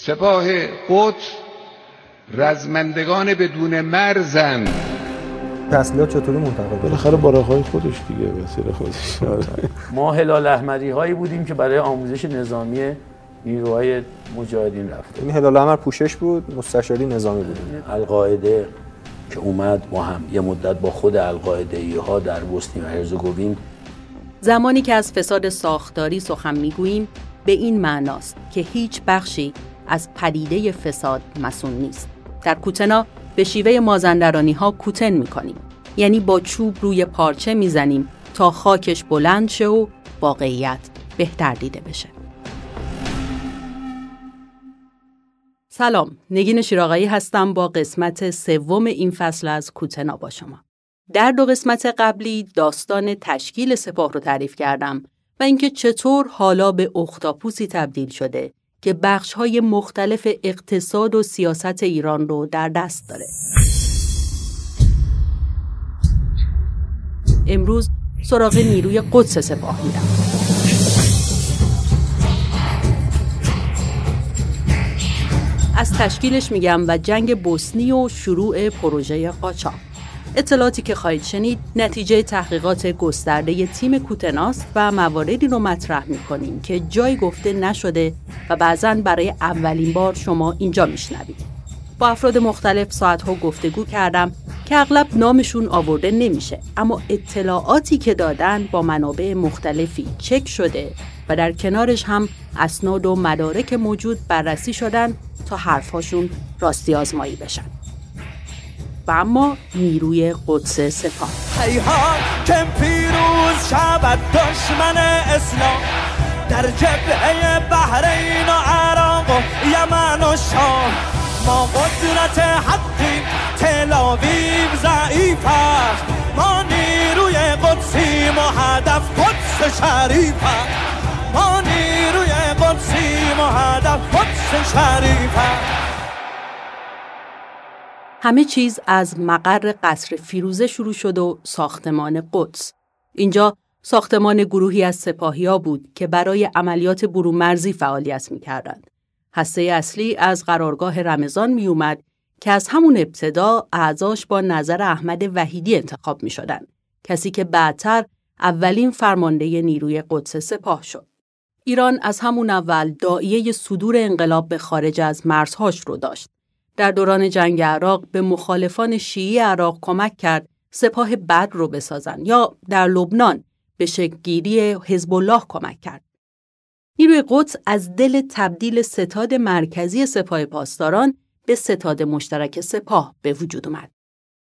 سپاه قدس رزمندگان بدون مرزن. تسلیحات چطوری منتقل؟ بالاخره با راه خودش دیگه مسیر خودش. ما هلال احمدی هایی بودیم که برای آموزش نظامی نیروهای مجاهدین رفتیم. این هلال احمر پوشش بود مستشاری نظامی بود. القاعده که اومد ما هم یه مدت با خود القاعده ها در بوسنی و هرزگوین زمانی که از فساد ساختاری سخن می‌گوییم به این معناست که هیچ بخشی از پدیده فساد مسون نیست. در کوتنا به شیوه مازندرانی ها کوتن می‌کنیم. یعنی با چوب روی پارچه می‌زنیم تا خاکش بلند شه و واقعیت بهتر دیده بشه. سلام نگین شیراغایی هستم با قسمت سوم این فصل از کوتنا با شما. در دو قسمت قبلی داستان تشکیل سپاه رو تعریف کردم و اینکه چطور حالا به اختاپوسی تبدیل شده که بخش های مختلف اقتصاد و سیاست ایران رو در دست داره. امروز سراغ نیروی قدس سپاه میرم. از تشکیلش میگم و جنگ بوسنی و شروع پروژه قاچاق. اطلاعاتی که خواهید شنید نتیجه تحقیقات گسترده تیم کوتناست و مواردی رو مطرح می‌کنیم که جای گفته نشده و بعضا برای اولین بار شما اینجا میشنوید. با افراد مختلف ساعتها گفتگو کردم که اغلب نامشون آورده نمیشه اما اطلاعاتی که دادن با منابع مختلفی چک شده و در کنارش هم اسناد و مدارک موجود بررسی شدن تا حرفهاشون راستی آزمایی بشن. و اما نیروی قدس سپاه. هیهات که پیروز شود دشمن اسلام. در جبهه بحرین و عراق و یمن و شام. ما قدرت حقی تلاویب ضعیف است. ما نیروی قدسی و هدف قدس شریف است. ما نیروی قدسی و هدف قدس شریف است. همه چیز از مقر قصر فیروزه شروع شد و ساختمان قدس. اینجا ساختمان گروهی از سپاهیا بود که برای عملیات برومرزی فعالیت می‌کردند. هسته اصلی از قرارگاه رمضان می اومد که از همون ابتدا اعضاش با نظر احمد وحیدی انتخاب می شدن. کسی که بعدتر اولین فرمانده نیروی قدس سپاه شد. ایران از همون اول دائیه صدور انقلاب به خارج از مرزهاش رو داشت. در دوران جنگ عراق به مخالفان شیعی عراق کمک کرد سپاه بد رو بسازن یا در لبنان به شکلگیری حزب الله کمک کرد. نیروی قدس از دل تبدیل ستاد مرکزی سپاه پاسداران به ستاد مشترک سپاه به وجود اومد.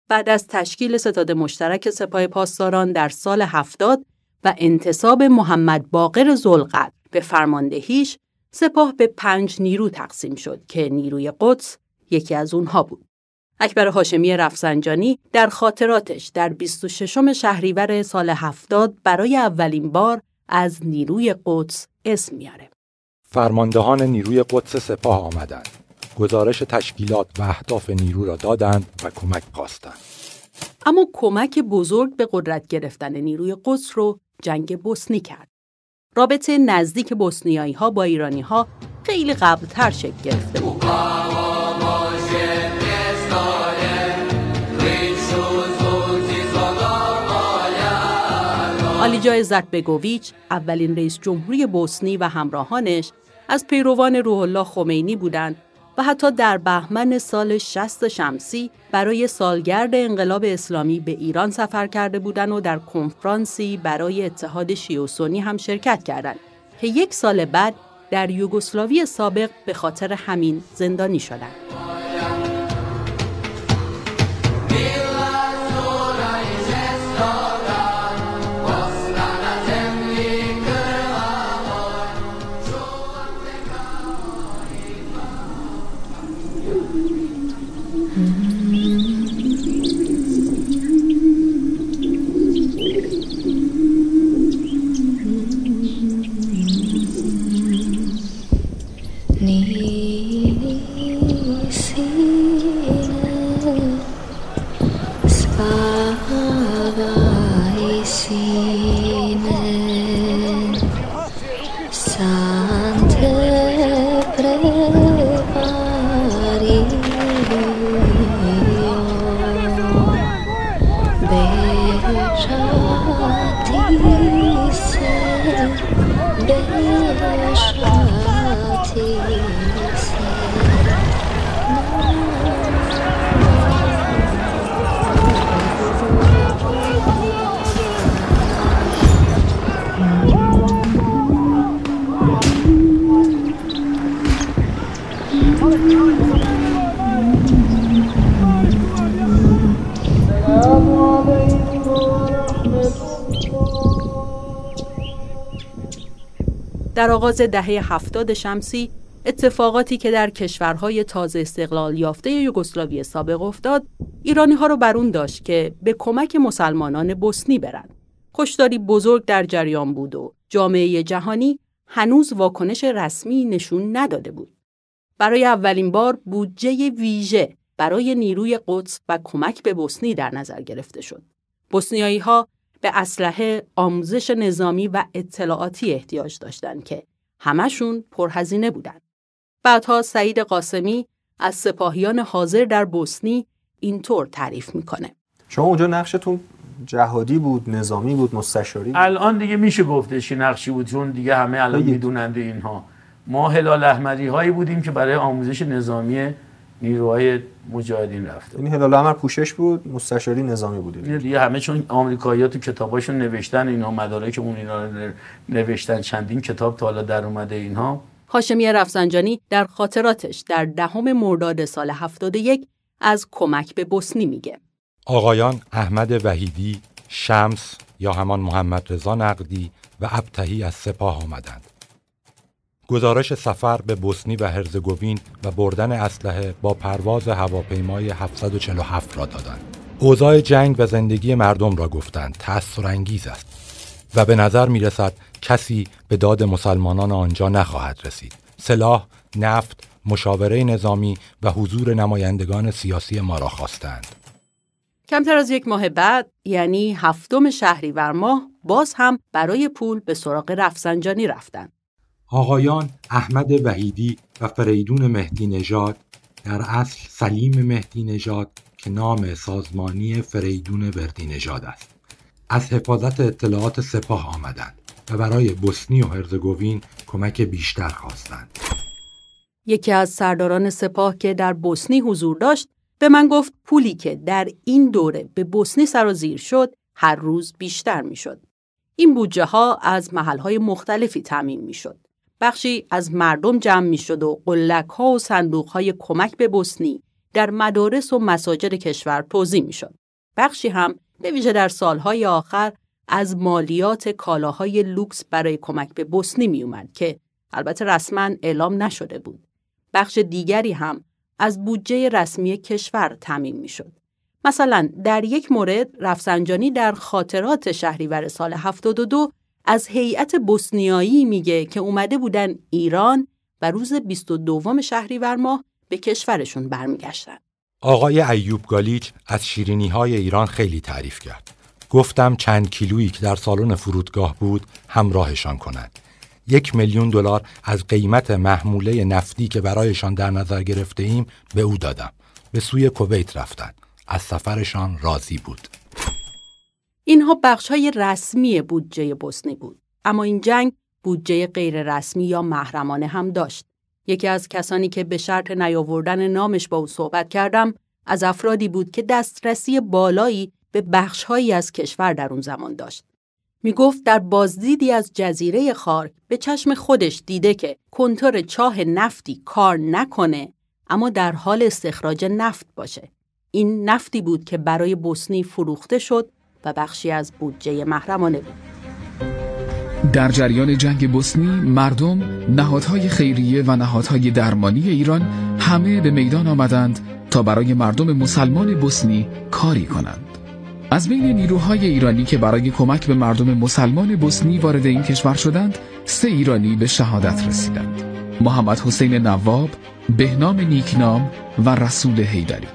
بعد از تشکیل ستاد مشترک سپاه پاسداران در سال هفتاد و انتصاب محمد باقر زلقد به فرماندهیش سپاه به پنج نیرو تقسیم شد که نیروی قدس یکی از اونها بود. اکبر هاشمی رفسنجانی در خاطراتش در 26 شهریور سال 70 برای اولین بار از نیروی قدس اسم میاره. فرماندهان نیروی قدس سپاه آمدند. گزارش تشکیلات و اهداف نیرو را دادند و کمک خواستند. اما کمک بزرگ به قدرت گرفتن نیروی قدس رو جنگ بوسنی کرد. رابطه نزدیک بوسنیایی ها با ایرانی ها خیلی قبلتر شکل گرفته بود. آلیجا عزت بگوویچ اولین رئیس جمهوری بوسنی و همراهانش از پیروان روح الله خمینی بودند و حتی در بهمن سال 60 شمسی برای سالگرد انقلاب اسلامی به ایران سفر کرده بودند و در کنفرانسی برای اتحاد شیعه هم شرکت کردند که یک سال بعد در یوگسلاوی سابق به خاطر همین زندانی شدند. در آغاز دهه هفتاد شمسی اتفاقاتی که در کشورهای تازه استقلال یافته یوگسلاوی سابق افتاد ایرانی ها رو برون داشت که به کمک مسلمانان بوسنی برند. کشداری بزرگ در جریان بود و جامعه جهانی هنوز واکنش رسمی نشون نداده بود. برای اولین بار بودجه ویژه برای نیروی قدس و کمک به بوسنی در نظر گرفته شد. بوسنیایی ها به اسلحه، آموزش نظامی و اطلاعاتی احتیاج داشتند که همشون پرهزینه بودند. بعدها سعید قاسمی از سپاهیان حاضر در بوسنی اینطور تعریف می‌کنه. شما اونجا نقشتون جهادی بود، نظامی بود، مستشاری بود. الان دیگه میشه گفتش که نقشی بود چون دیگه همه الان. می‌دونند اینها ما هلال احمدی هایی بودیم که برای آموزش نظامی نیروهای مجاهدین رفته یعنی هلال احمر پوشش بود، مستشاری نظامی بودید. دیگه دیگه همه چون آمریکایی‌ها تو کتاباشون نوشتن اینا مدارک اون اینا نوشتن چندین کتاب تا حالا در اومده اینها هاشمی رفسنجانی در خاطراتش در دهم مرداد سال 71 از کمک به بوسنی میگه. آقایان احمد وحیدی، شمس یا همان محمد رضا نقدی و ابتهی از سپاه آمدند. گزارش سفر به بوسنی و هرزگوین و بردن اسلحه با پرواز هواپیمای 747 را دادند. اوضاع جنگ و زندگی مردم را گفتند تأثیر انگیز است و به نظر می رسد کسی به داد مسلمانان آنجا نخواهد رسید. سلاح، نفت، مشاوره نظامی و حضور نمایندگان سیاسی ما را خواستند. کمتر از یک ماه بعد یعنی هفتم شهریور ماه باز هم برای پول به سراغ رفسنجانی رفتن. آقایان احمد وحیدی و فریدون مهدی نژاد در اصل سلیم مهدی نژاد که نام سازمانی فریدون وردی نژاد است از حفاظت اطلاعات سپاه آمدند و برای بوسنی و هرزگوین کمک بیشتر خواستند یکی از سرداران سپاه که در بوسنی حضور داشت به من گفت پولی که در این دوره به بوسنی سرازیر شد هر روز بیشتر می‌شد. این بودجه ها از محل های مختلفی تامین می‌شد. بخشی از مردم جمع می‌شد و قلک ها و صندوق های کمک به بوسنی در مدارس و مساجد کشور توزیع می‌شد. بخشی هم به ویژه در سالهای آخر از مالیات کالاهای لوکس برای کمک به بوسنی می اومد که البته رسما اعلام نشده بود. بخش دیگری هم از بودجه رسمی کشور تامین می‌شد. مثلا در یک مورد رفسنجانی در خاطرات شهریور سال 72 از هیئت بوسنیایی میگه که اومده بودن ایران و روز 22 شهریور ماه به کشورشون برمیگشتن. آقای ایوب گالیچ از شیرینی های ایران خیلی تعریف کرد. گفتم چند کیلویی که در سالن فرودگاه بود همراهشان کنند یک میلیون دلار از قیمت محموله نفتی که برایشان در نظر گرفته ایم به او دادم. به سوی کویت رفتند از سفرشان راضی بود. اینها بخش های رسمی بودجه بوسنی بود. اما این جنگ بودجه غیر رسمی یا محرمانه هم داشت. یکی از کسانی که به شرط نیاوردن نامش با او صحبت کردم از افرادی بود که دسترسی بالایی به بخشهایی از کشور در اون زمان داشت. می گفت در بازدیدی از جزیره خارک به چشم خودش دیده که کنتور چاه نفتی کار نکنه اما در حال استخراج نفت باشه. این نفتی بود که برای بوسنی فروخته شد و بخشی از بودجه محرمانه بود. در جریان جنگ بوسنی مردم نهادهای خیریه و نهادهای درمانی ایران همه به میدان آمدند تا برای مردم مسلمان بوسنی کاری کنند. از بین نیروهای ایرانی که برای کمک به مردم مسلمان بوسنی وارد این کشور شدند سه ایرانی به شهادت رسیدند. محمد حسین نواب بهنام نیکنام و رسول هیدری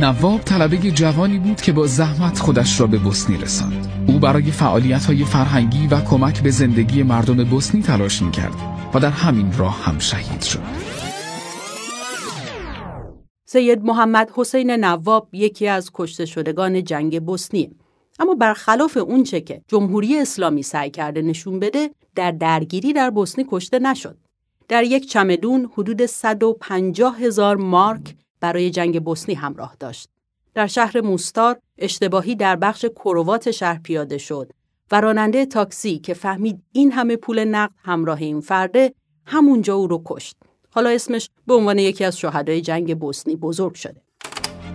نواب طلبه جوانی بود که با زحمت خودش را به بوسنی رساند. او برای فعالیت های فرهنگی و کمک به زندگی مردم بوسنی تلاش می کرد و در همین راه هم شهید شد. سید محمد حسین نواب یکی از کشته شدگان جنگ بوسنیه. اما برخلاف اونچه که جمهوری اسلامی سعی کرده نشون بده در درگیری در بوسنی کشته نشد. در یک چمدون حدود 150 هزار مارک برای جنگ بوسنی همراه داشت. در شهر موستار اشتباهی در بخش کروات شهر پیاده شد و راننده تاکسی که فهمید این همه پول نقد همراه این فرده همونجا او رو کشت. حالا اسمش به عنوان یکی از شهدای جنگ بوسنی بزرگ شده.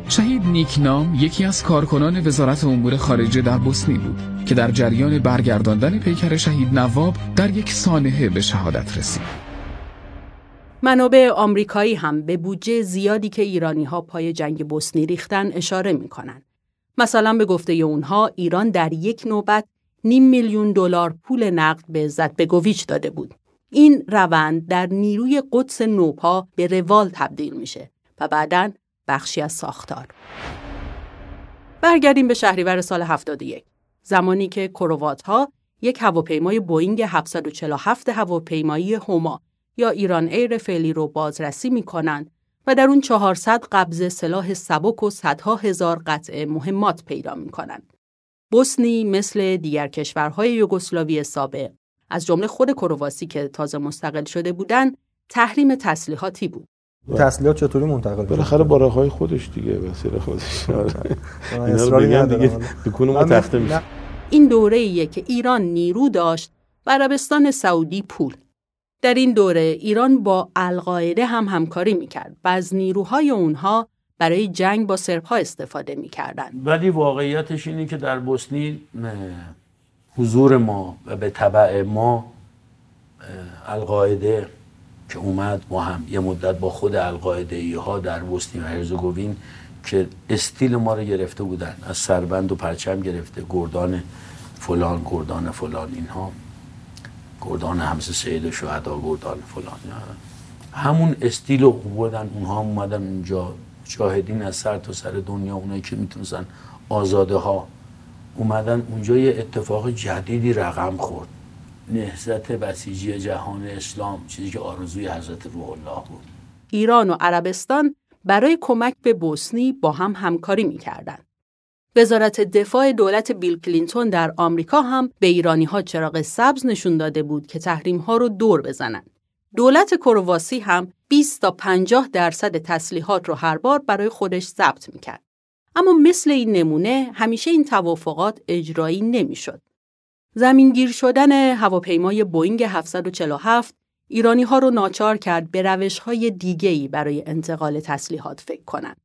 شهید نیکنام یکی از کارکنان وزارت امور خارجه در بوسنی بود که در جریان برگرداندن پیکر شهید نواب در یک سانحه به شهادت رسید. منابع آمریکایی هم به بودجه زیادی که ایرانی ها پای جنگ بوسنی ریختن اشاره می کنن. مثلا به گفته اونها ایران در یک نوبت نیم میلیون دلار پول نقد به زدبگویچ داده بود. این روند در نیروی قدس نوپا به روال تبدیل میشه و بعدا بخشی از ساختار. برگردیم به شهریور سال 71 زمانی که کروات ها یک هواپیمای بوینگ 747 هواپیمایی هوما یا ایران ایر فعلی رو بازرسی می کنند و در اون 400 قبض سلاح سبک و صدها هزار قطعه مهمات پیدا می کنند. بوسنی مثل دیگر کشورهای یوگسلاوی سابق از جمله خود کرواسی که تازه مستقل شده بودند تحریم تسلیحاتی بود. تسلیحات چطوری منتقل بالاخره با راه خودش دیگه مسیر خودش اینا رو اصراری بگن ندارم دیگه. دکون ما تخته میشه. این دوره ایه که ایران نیرو داشت و عربستان سعودی پول. در این دوره ایران با القاعده هم همکاری می‌کرد و از نیروهای اونها برای جنگ با سربها استفاده می‌کردند. ولی واقعیتش اینه که در بوسنی حضور ما و به طبع ما القاعده که اومد ما هم یه مدت با خود القاعده ها در بوسنی و هرزگوین که استیل ما رو گرفته بودن از سربند و پرچم گرفته گردان فلان گردان فلان اینها گردان همس سید و شهدا گردان فلان. همون استیل رو اونها هم اومدن اونجا. شاهدین از سر تا سر دنیا اونایی که می‌تونستن آزاده ها اومدن. اونجا یه اتفاق جدیدی رقم خورد. نهضت بسیجی جهان اسلام چیزی که آرزوی حضرت روح الله بود. ایران و عربستان برای کمک به بوسنی با هم همکاری می‌کردند. وزارت دفاع دولت بیل کلینتون در آمریکا هم به ایرانی ها چراغ سبز نشون داده بود که تحریم ها رو دور بزنند. دولت کرواسی هم 20 تا 50 درصد تسلیحات رو هر بار برای خودش ثبت می‌کرد. اما مثل این نمونه همیشه این توافقات اجرایی نمی‌شد. زمینگیر شدن هواپیمای بوینگ 747 ایرانی ها رو ناچار کرد به روش های دیگه‌ای برای انتقال تسلیحات فکر کنند.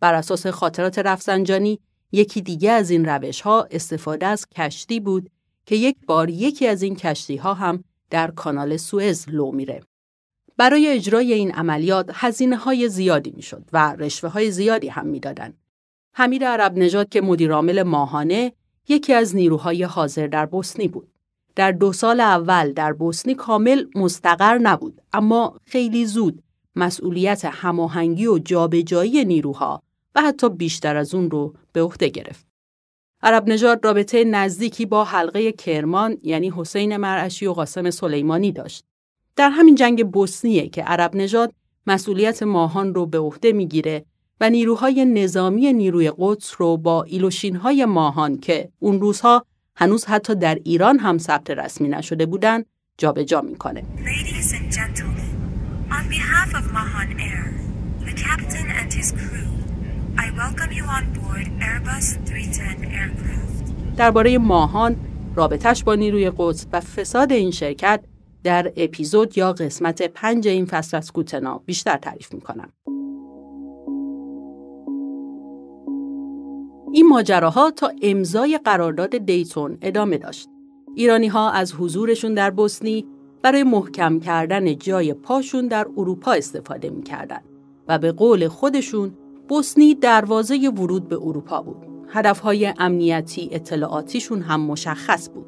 بر اساس خاطرات رفسنجانی یکی دیگه از این روش ها استفاده از کشتی بود که یک بار یکی از این کشتی ها هم در کانال سوئز لو میره. برای اجرای این عملیات هزینه های زیادی می‌شد و رشوه های زیادی هم می‌دادند. حمید عرب نژاد که مدیرعامل ماهانه یکی از نیروهای حاضر در بوسنی بود. در دو سال اول در بوسنی کامل مستقر نبود اما خیلی زود مسئولیت هماهنگی و جابجایی نیروها و حتی بیشتر از اون رو به عهده گرفت. عرب نژاد رابطه نزدیکی با حلقه کرمان یعنی حسین مرعشی و قاسم سلیمانی داشت. در همین جنگ بوسنیه که عرب نژاد مسئولیت ماهان رو به عهده می‌گیره و نیروهای نظامی نیروی قدس رو با ایلوشینهای ماهان که اون روزها هنوز حتی در ایران هم ثبت رسمی نشده بودند جابجا می‌کنه. On behalf of Mahan Air, the captain and his crew, درباره ماهان، رابطش با نیروی قدس و فساد این شرکت در اپیزود یا قسمت پنج این فصل از کوتنا بیشتر تعریف می‌کنم. این ماجراها تا امضای قرارداد دیتون ادامه داشت. ایرانی ها از حضورشون در بوسنی برای محکم کردن جای پاشون در اروپا استفاده می‌کردن و به قول خودشون بوسنی دروازه ورود به اروپا بود. هدفهای امنیتی اطلاعاتیشون هم مشخص بود.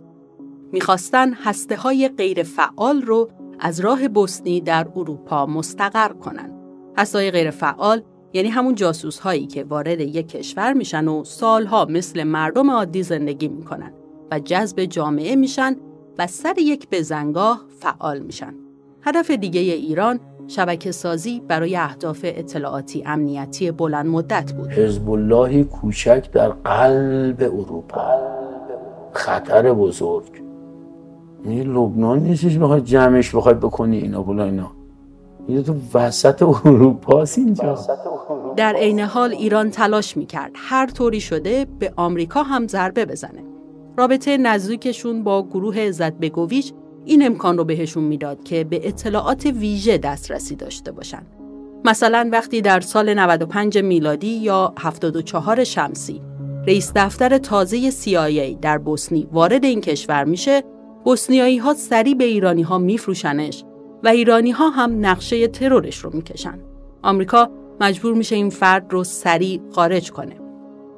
می‌خواستن هسته های غیر فعال رو از راه بوسنی در اروپا مستقر کنن. هسته های غیر فعال یعنی همون جاسوس هایی که وارد یک کشور میشن و سالها مثل مردم عادی زندگی می‌کنن و جذب جامعه میشن و سر یک بزنگاه فعال میشن. هدف دیگه ایران شبکه سازی برای اهداف اطلاعاتی امنیتی بلند مدت بود. حزب اللهی کوچک در قلب اروپا خطر بزرگ این لبنان نیستش بخواد جمعش بخواد بکنی اینا بلا اینا این تو وسط اروپا اینجا در عین حال ایران تلاش می‌کرد هر طوری شده به آمریکا هم ضربه بزنه. رابطه نزدیکشون با گروه عزت بگویچ این امکان رو بهشون می‌داد که به اطلاعات ویژه دسترسی داشته باشن. مثلا وقتی در سال 95 میلادی یا 74 شمسی رئیس دفتر تازه CIA در بوسنی وارد این کشور میشه بوسنیایی ها سریع به ایرانی ها میفروشنش و ایرانی ها هم نقشه ترورش رو می‌کشن. آمریکا مجبور میشه این فرد رو سریع خارج کنه.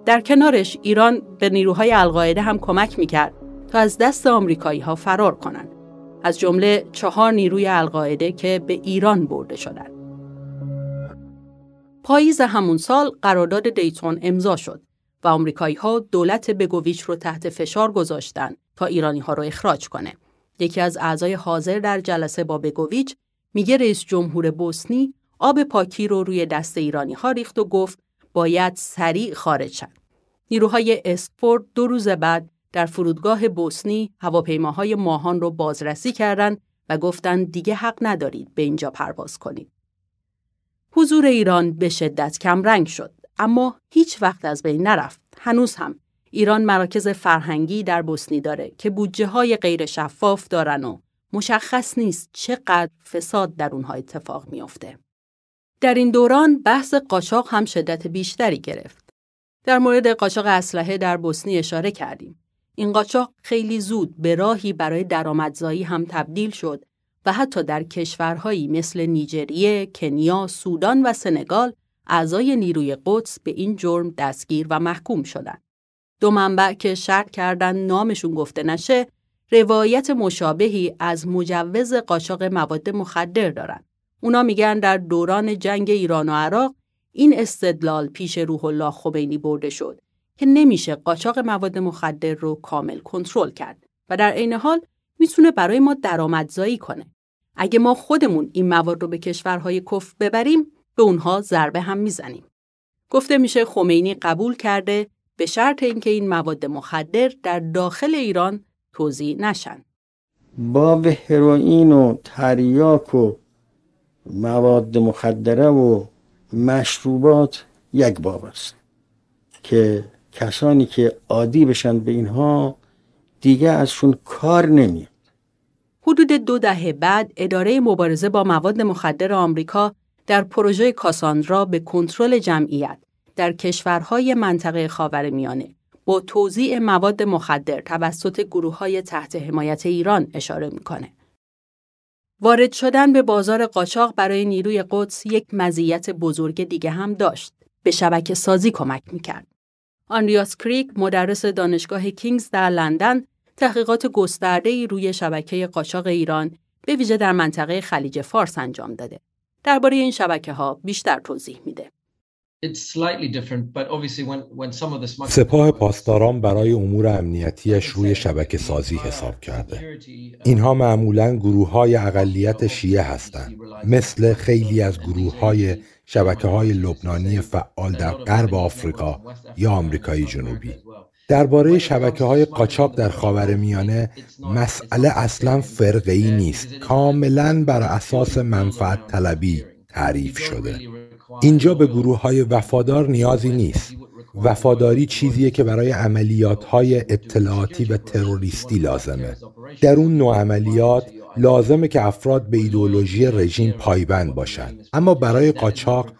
در کنارش ایران به نیروهای القاعده هم کمک می‌کرد تا از دست آمریکایی ها فرار کنند. از جمله چهار نیروی القاعده که به ایران برده شدند. پاییز همون سال قرارداد دیتون امضا شد و آمریکایی ها دولت بگوویچ رو تحت فشار گذاشتن تا ایرانی ها رو اخراج کنه. یکی از اعضای حاضر در جلسه با بگوویچ میگه رئیس جمهور بوسنی آب پاکی رو روی دست ایرانی ها ریخت و گفت باید سریع خارج شن. نیروهای اسپورت دو روز بعد در فرودگاه بوسنی هواپیماهای ماهان رو بازرسی کردند و گفتند دیگه حق ندارید به اینجا پرواز کنید. حضور ایران به شدت کمرنگ شد اما هیچ وقت از بین نرفت. هنوز هم ایران مراکز فرهنگی در بوسنی داره که بودجه های غیر شفاف دارن و مشخص نیست چقدر فساد در اونها اتفاق میافته. در این دوران بحث قاچاق هم شدت بیشتری گرفت. در مورد قاچاق اسلحه در بوسنی اشاره کردیم. این قاچاق خیلی زود به راهی برای درآمدزایی هم تبدیل شد و حتی در کشورهایی مثل نیجریه، کنیا، سودان و سنگال اعضای نیروی قدس به این جرم دستگیر و محکوم شدند. دو منبع که شرط کردن نامشون گفته نشه، روایت مشابهی از مجوز قاچاق مواد مخدر دارند. اونا میگن در دوران جنگ ایران و عراق این استدلال پیش روح الله خمینی برده شد که نمیشه قاچاق مواد مخدر رو کامل کنترل کرد و در عین حال می‌تونه برای ما درآمدزایی کنه. اگه ما خودمون این مواد رو به کشورهای کف ببریم به اونها ضربه هم می‌زنیم. گفته میشه خمینی قبول کرده به شرط اینکه این مواد مخدر در داخل ایران توزیع نشن. باب هروئین و تریاک و مواد مخدره و مشروبات یک باب است که کسانی که عادی بشن به اینها دیگه ازشون کار نمیاد حدود دو دهه بعد اداره مبارزه با مواد مخدر آمریکا در پروژه کاساندرا به کنترل جمعیت در کشورهای منطقه خاورمیانه با توزیع مواد مخدر توسط گروه های تحت حمایت ایران اشاره می‌کنه. وارد شدن به بازار قاچاق برای نیروی قدس یک مزیت بزرگ دیگه هم داشت. به شبکه سازی کمک می‌کرد. آنریاس کریک مدرس دانشگاه کینگز در لندن تحقیقات گسترده‌ای روی شبکه قاچاق ایران به ویژه در منطقه خلیج فارس انجام داده. درباره این شبکه ها بیشتر توضیح میده. سپاه پاسداران برای امور امنیتیش روی شبکه سازی حساب کرده. اینها معمولا گروه های اقلیت شیعه هستند. مثل خیلی از گروه های شبکه های لبنانی فعال در غرب آفریقا یا آمریکای جنوبی. درباره شبکه های قاچاق در خاور میانه مسئله اصلا فرقه ای نیست. کاملا بر اساس منفعت طلبی تعریف شده. اینجا به گروه های وفادار نیازی نیست. وفاداری چیزیه که برای عملیات های اطلاعاتی و تروریستی لازمه. در اون نوع عملیات لازمه که افراد به ایدولوژی رژیم پایبند باشند. اما برای قاچاق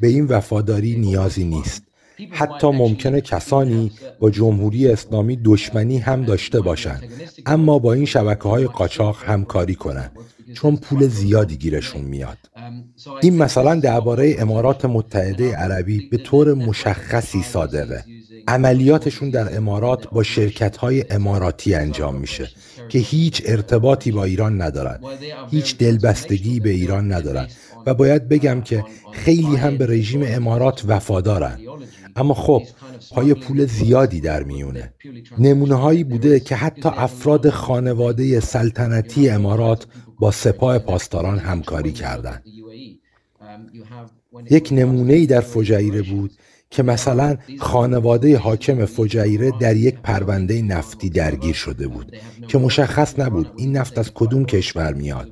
به این وفاداری نیازی نیست. حتی ممکنه کسانی با جمهوری اسلامی دشمنی هم داشته باشند اما با این شبکه های قاچاق همکاری کنند چون پول زیادی گیرشون میاد این مثلا درباره امارات متحده عربی به طور مشخصی صادقه عملیاتشون در امارات با شرکت های اماراتی انجام میشه که هیچ ارتباطی با ایران ندارن. هیچ دلبستگی به ایران ندارن. و باید بگم که خیلی هم به رژیم امارات وفادارن. اما خب پای پول زیادی در میونه. نمونه هایی بوده که حتی افراد خانواده سلطنتی امارات با سپاه پاسداران همکاری کردند. یک نمونه ای در فجایره بود که مثلا خانواده حاکم فجایره در یک پرونده نفتی درگیر شده بود که مشخص نبود این نفت از کدوم کشور میاد.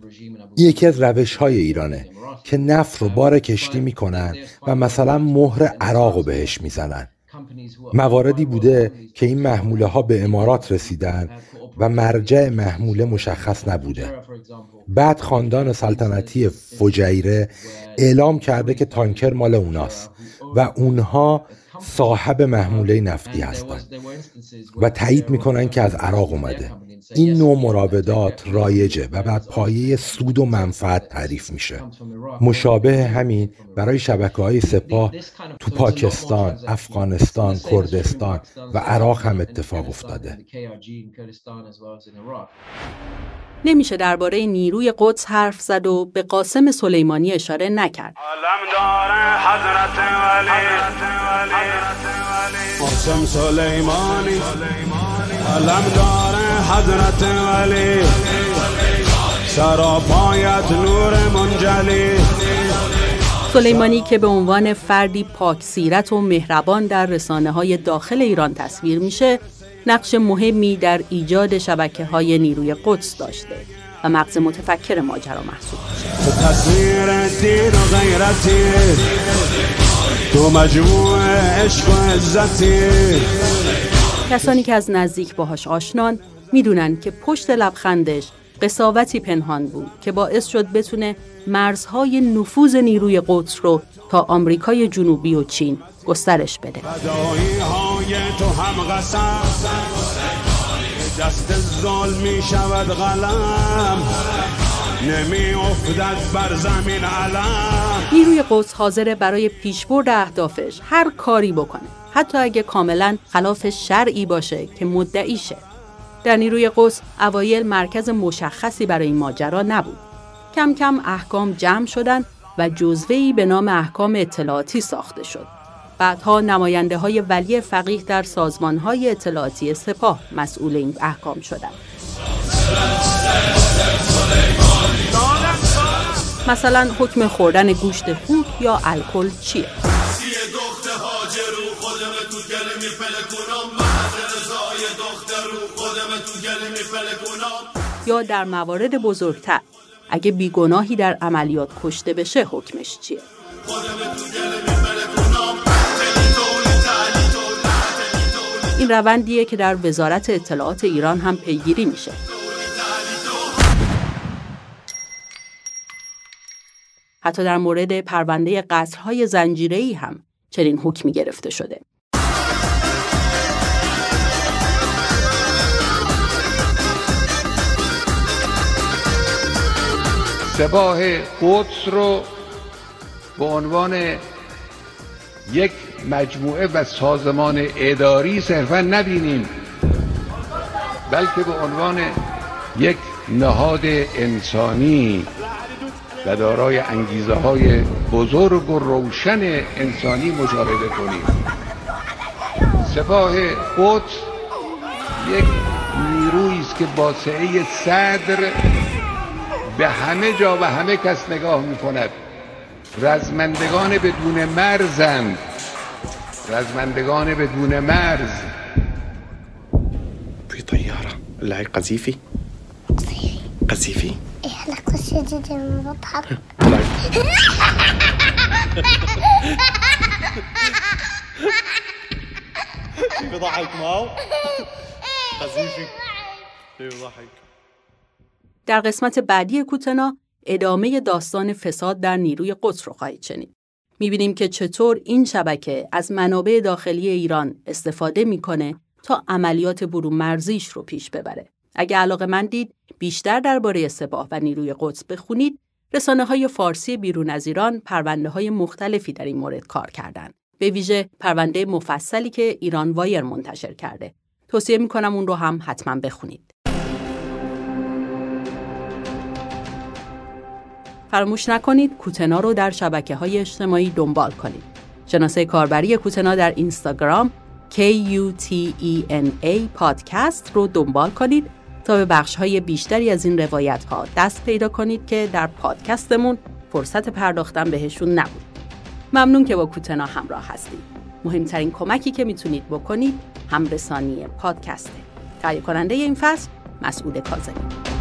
یکی از روش های ایرانه که نفت رو بار کشتی می‌کنن و مثلا مهر عراق رو بهش می‌زنن. مواردی بوده که این محموله ها به امارات رسیدن و مرجع محموله مشخص نبوده. بعد خاندان سلطنتی فجیره اعلام کرده که تانکر مال اوناست. و اونها صاحب محموله نفتی هستند و تایید می‌کنن که از عراق اومده. این نوع مراودات رایجه و بر پایه سود و منفعت تعریف میشه. مشابه همین برای شبکه های سپاه تو پاکستان، افغانستان، کردستان و عراق هم اتفاق افتاده. نمیشه درباره نیروی قدس حرف زد و به قاسم سلیمانی اشاره نکرد. قاسم سلیمانی. علم داره حضرت ولی. سراپایت نور منجلی. سلیمانی که به عنوان فردی پاک سیرت و مهربان در رسانه های داخل ایران تصویر میشه نقش مهمی در ایجاد شبکه های نیروی قدس داشته و مغز متفکر ماجرا محسوب میشه. کسانی که از نزدیک باهاش آشنان می‌دونن که پشت لبخندش قصاوتی پنهان بود که باعث شد بتونه مرزهای نفوذ نیروی قدس رو تا آمریکای جنوبی و چین گسترش بده. دست ظلم می شود قلم. نمی افتد بر زمین علم. نیروی قدس حاضره برای پیشبرد اهدافش هر کاری بکنه. حتی اگه کاملا خلاف شرعی باشه که مدعیشه در نیروی قدس اوایل مرکز مشخصی برای این ماجرا نبود کم کم احکام جمع شدن و جزوهی به نام احکام اطلاعاتی ساخته شد بعدها نماینده های ولی فقیه در سازمان های اطلاعاتی سپاه مسئول این احکام شدند. مثلا حکم خوردن گوشت خوک یا الکل چیه؟ یا در موارد بزرگتر اگه بیگناهی در عملیات کشته بشه حکمش چیه؟ این روندیه که در وزارت اطلاعات ایران هم پیگیری میشه. حتی در مورد پرونده قصرهای زنجیره‌ای هم چنین حکمی گرفته شده. سپاه قدس رو به عنوان یک مجموعه و سازمان اداری صرفا نبینیم بلکه به عنوان یک نهاد انسانی و دارای انگیزه های بزرگ و روشن انسانی مشاهده کنیم. سپاه قدس یک نیرویی است که با صدر به همه جا و همه کس نگاه می کند رزمندگان بدون مرزند رزمندگان بدون مرز. في طيارة اللي هي قذيفي قذيفي إحنا قصة جدا بضحك بضحك معه قذيفي. بضحك در قسمت بعدی کوتنا ادامه داستان فساد در نیروی قدس رو خواهید شنید. می‌بینیم که چطور این شبکه از منابع داخلی ایران استفاده می‌کنه تا عملیات برون مرزیش رو پیش ببره. اگه علاقه من دید بیشتر درباره سپاه و نیروی قدس بخونید، رسانه های فارسی بیرون از ایران پرونده های مختلفی در این مورد کار کردند. به ویژه پرونده مفصلی که ایران وایر منتشر کرده. توصیه می‌کنم اون رو هم حتما بخونید. فراموش نکنید کوتنا رو در شبکه های اجتماعی دنبال کنید. شناسه کاربری کوتنا در اینستاگرام KUTENA پادکست رو دنبال کنید تا به بخش های بیشتری از این روایت ها دست پیدا کنید که در پادکستمون فرصت پرداختن بهشون نبود. ممنون که با کوتنا همراه هستید. مهمترین کمکی که می‌تونید بکنید همرسانی پادکسته. تهیه کننده این فصل مسعود کاظمی